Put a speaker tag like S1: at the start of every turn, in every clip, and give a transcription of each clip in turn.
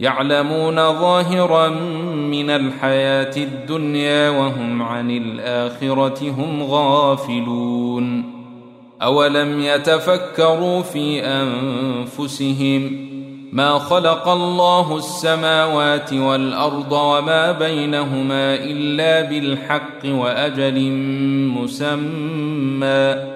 S1: يعلمون ظاهرا من الحياة الدنيا وهم عن الآخرة هم غافلون. أولم يتفكروا في أنفسهم ما خلق الله السماوات والأرض وما بينهما إلا بالحق وأجل مسمى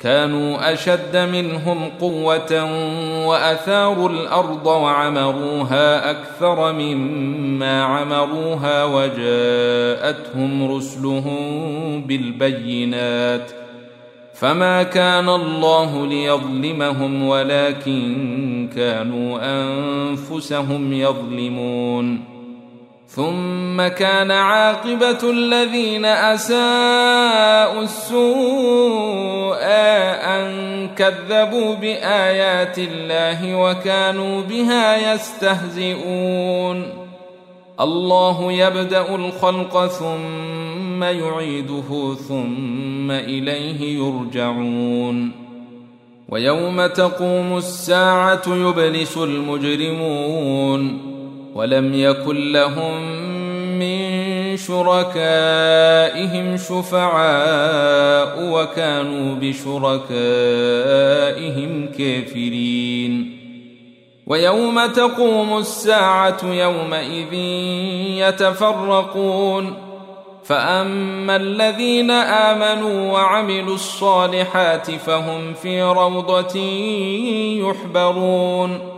S1: كانوا أشد منهم قوة وأثاروا الأرض وعمروها أكثر مما عمروها وجاءتهم رسلهم بالبينات فما كان الله ليظلمهم ولكن كانوا أنفسهم يظلمون ثم كان عاقبة الذين أساءوا السوء أن كذبوا بآيات الله وكانوا بها يستهزئون. الله يبدأ الخلق ثم يعيده ثم إليه يرجعون. ويوم تقوم الساعة يبلس المجرمون. ولم يكن لهم من شركائهم شفعاء وكانوا بشركائهم كافرين. ويوم تقوم الساعة يومئذ يتفرقون. فأما الذين آمنوا وعملوا الصالحات فهم في روضة يحبرون.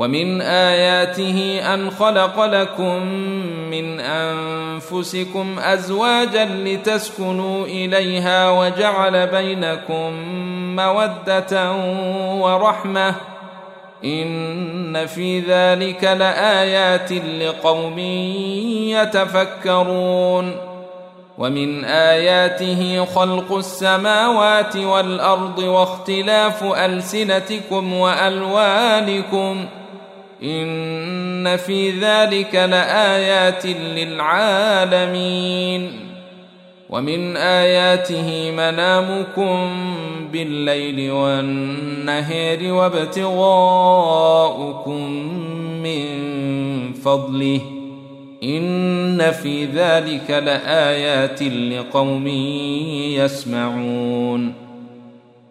S1: ومن اياته ان خلق لكم من انفسكم ازواجا لتسكنوا اليها وجعل بينكم موده ورحمه ان في ذلك لايات لقوم يتفكرون ومن اياته خلق السماوات والارض واختلاف السنتكم والوانكم ان في ذلك لايات للعالمين ومن اياته منامكم بالليل والنهار وابتغاؤكم من فضله ان في ذلك لايات لقوم يسمعون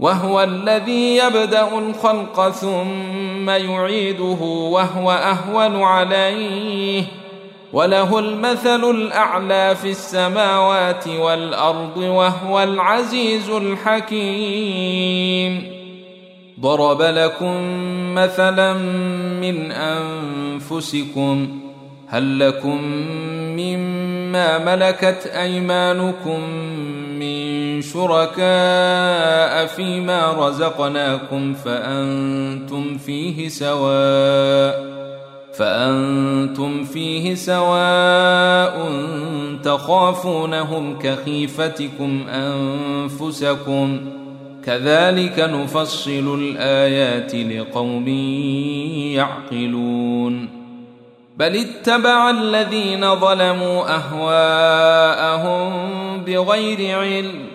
S1: وهو الذي يبدأ الخلق ثم يعيده وهو أهون عليه. وله المثل الأعلى في السماوات والأرض وهو العزيز الحكيم. ضرب لكم مثلا من أنفسكم هل لكم مما ملكت أيمانكم شركاء فيما رزقناكم فأنتم فيه سواء فأنتم فيه سواء تخافونهم كخيفتكم أنفسكم كذلك نفصل الآيات لقوم يعقلون بل اتبع الذين ظلموا أهواءهم بغير علم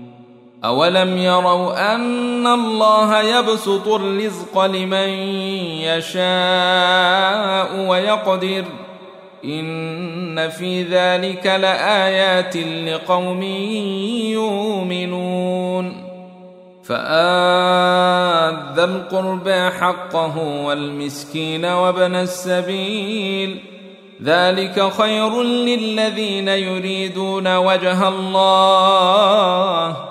S1: أولم يروا أن الله يبسط الرزق لمن يشاء ويقدر إن في ذلك لآيات لقوم يؤمنون فآذ القربى حقه والمسكين وابن السبيل ذلك خير للذين يريدون وجه الله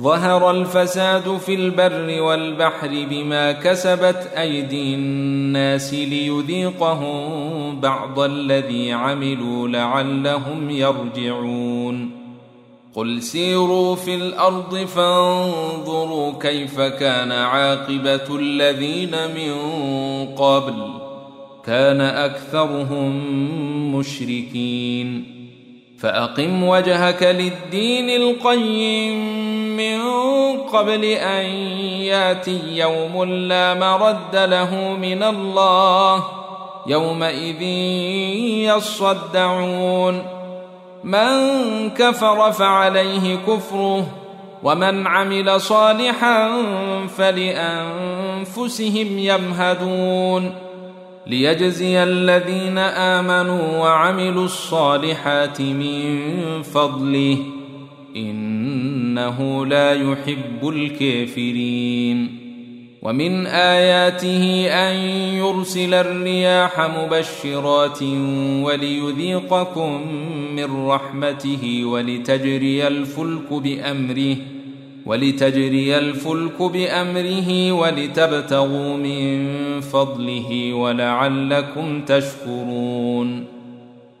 S1: ظهر الفساد في البر والبحر بما كسبت أيدي الناس ليذيقهم بعض الذي عملوا لعلهم يرجعون. قل سيروا في الأرض فانظروا كيف كان عاقبة الذين من قبل. كان أكثرهم مشركين. فأقم وجهك للدين القيم. من قبل أن يأتي يوم لا مرد له من الله يومئذ يصدعون. من كفر فعليه كفره ومن عمل صالحا فلأنفسهم يمهدون. ليجزي الذين آمنوا وعملوا الصالحات من فضله. إنه لا يحب الكافرين. ومن آياته أن يرسل الرياح مبشرات وليذيقكم من رحمته ولتجري الفلك بأمره ولتجري الفلك بأمره ولتبتغوا من فضله ولعلكم تشكرون.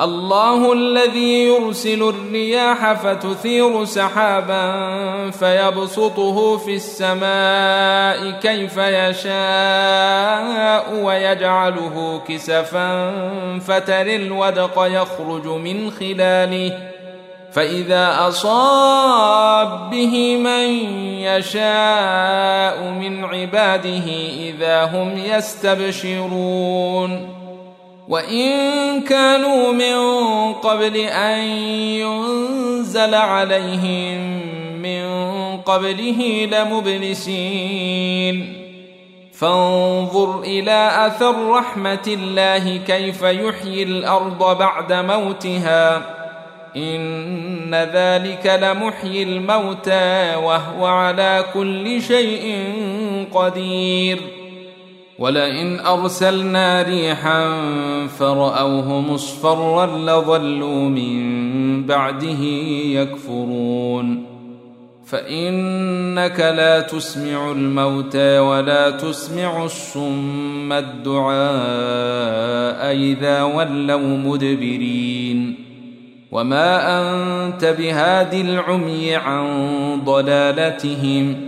S1: الله الذي يرسل الرياح فتثير سحابا فيبسطه في السماء كيف يشاء ويجعله كسفا فتري الودق يخرج من خلاله. فإذا أصاب به من يشاء من عباده إذا هم يستبشرون. وان كانوا من قبل ان ينزل عليهم من قبله لمبلسين فانظر إلى اثر رحمه الله كيف يحيي الأرض بعد موتها ان ذلك لمحيي الموتى وهو على كل شيء قدير ولئن أرسلنا ريحا فرأوه مصفرا لظلوا من بعده يكفرون. فإنك لا تسمع الموتى ولا تسمع الصم الدعاء إذا ولوا مدبرين. وما أنت بهاد العمي عن ضلالتهم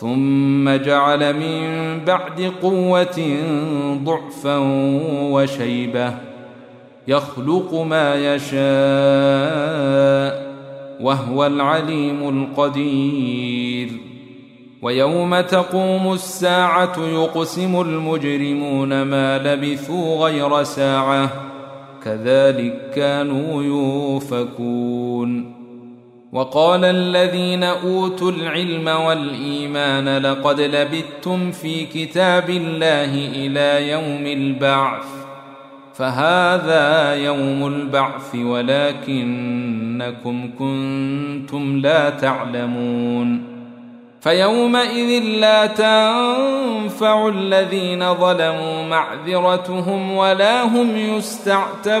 S1: ثم جعل من بعد قوة ضعفا وشيبة. يخلق ما يشاء وهو العليم القدير. ويوم تقوم الساعة يقسم المجرمون ما لبثوا غير ساعة. كذلك كانوا يوفكون. وقال الذين أوتوا العلم والإيمان لقد لبثتم في كتاب الله إلى يوم البعث فهذا يوم البعث ولكنكم كنتم لا تعلمون. فيومئذ لا تنفع الذين ظلموا معذرتهم ولا هم يستعتبون.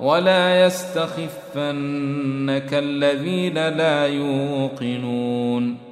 S1: ولا يستخفنك الذين لا يوقنون